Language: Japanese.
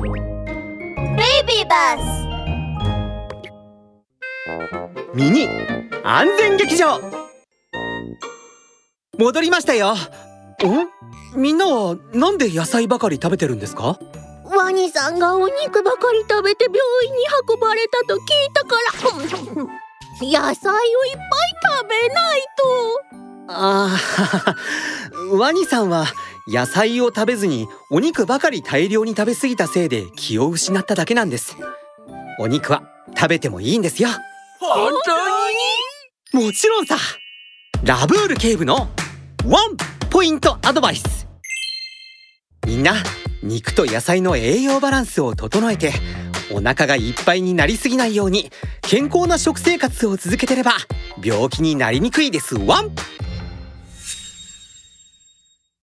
ベイビーバスミニ。安全劇場。戻りましたよ。んみんなはなんで野菜ばかり食べてるんですか？ワニさんがお肉ばかり食べて病院に運ばれたと聞いたから。野菜をいっぱい食べないと。ああワニさんは野菜を食べずにお肉ばかり大量に食べ過ぎたせいで気を失っただけなんです。お肉は食べてもいいんですよ。本当に？もちろんさ。ラブール警部のワンポイントアドバイス。みんな肉と野菜の栄養バランスを整えてお腹がいっぱいになりすぎないように健康な食生活を続けてれば病気になりにくいです。ワン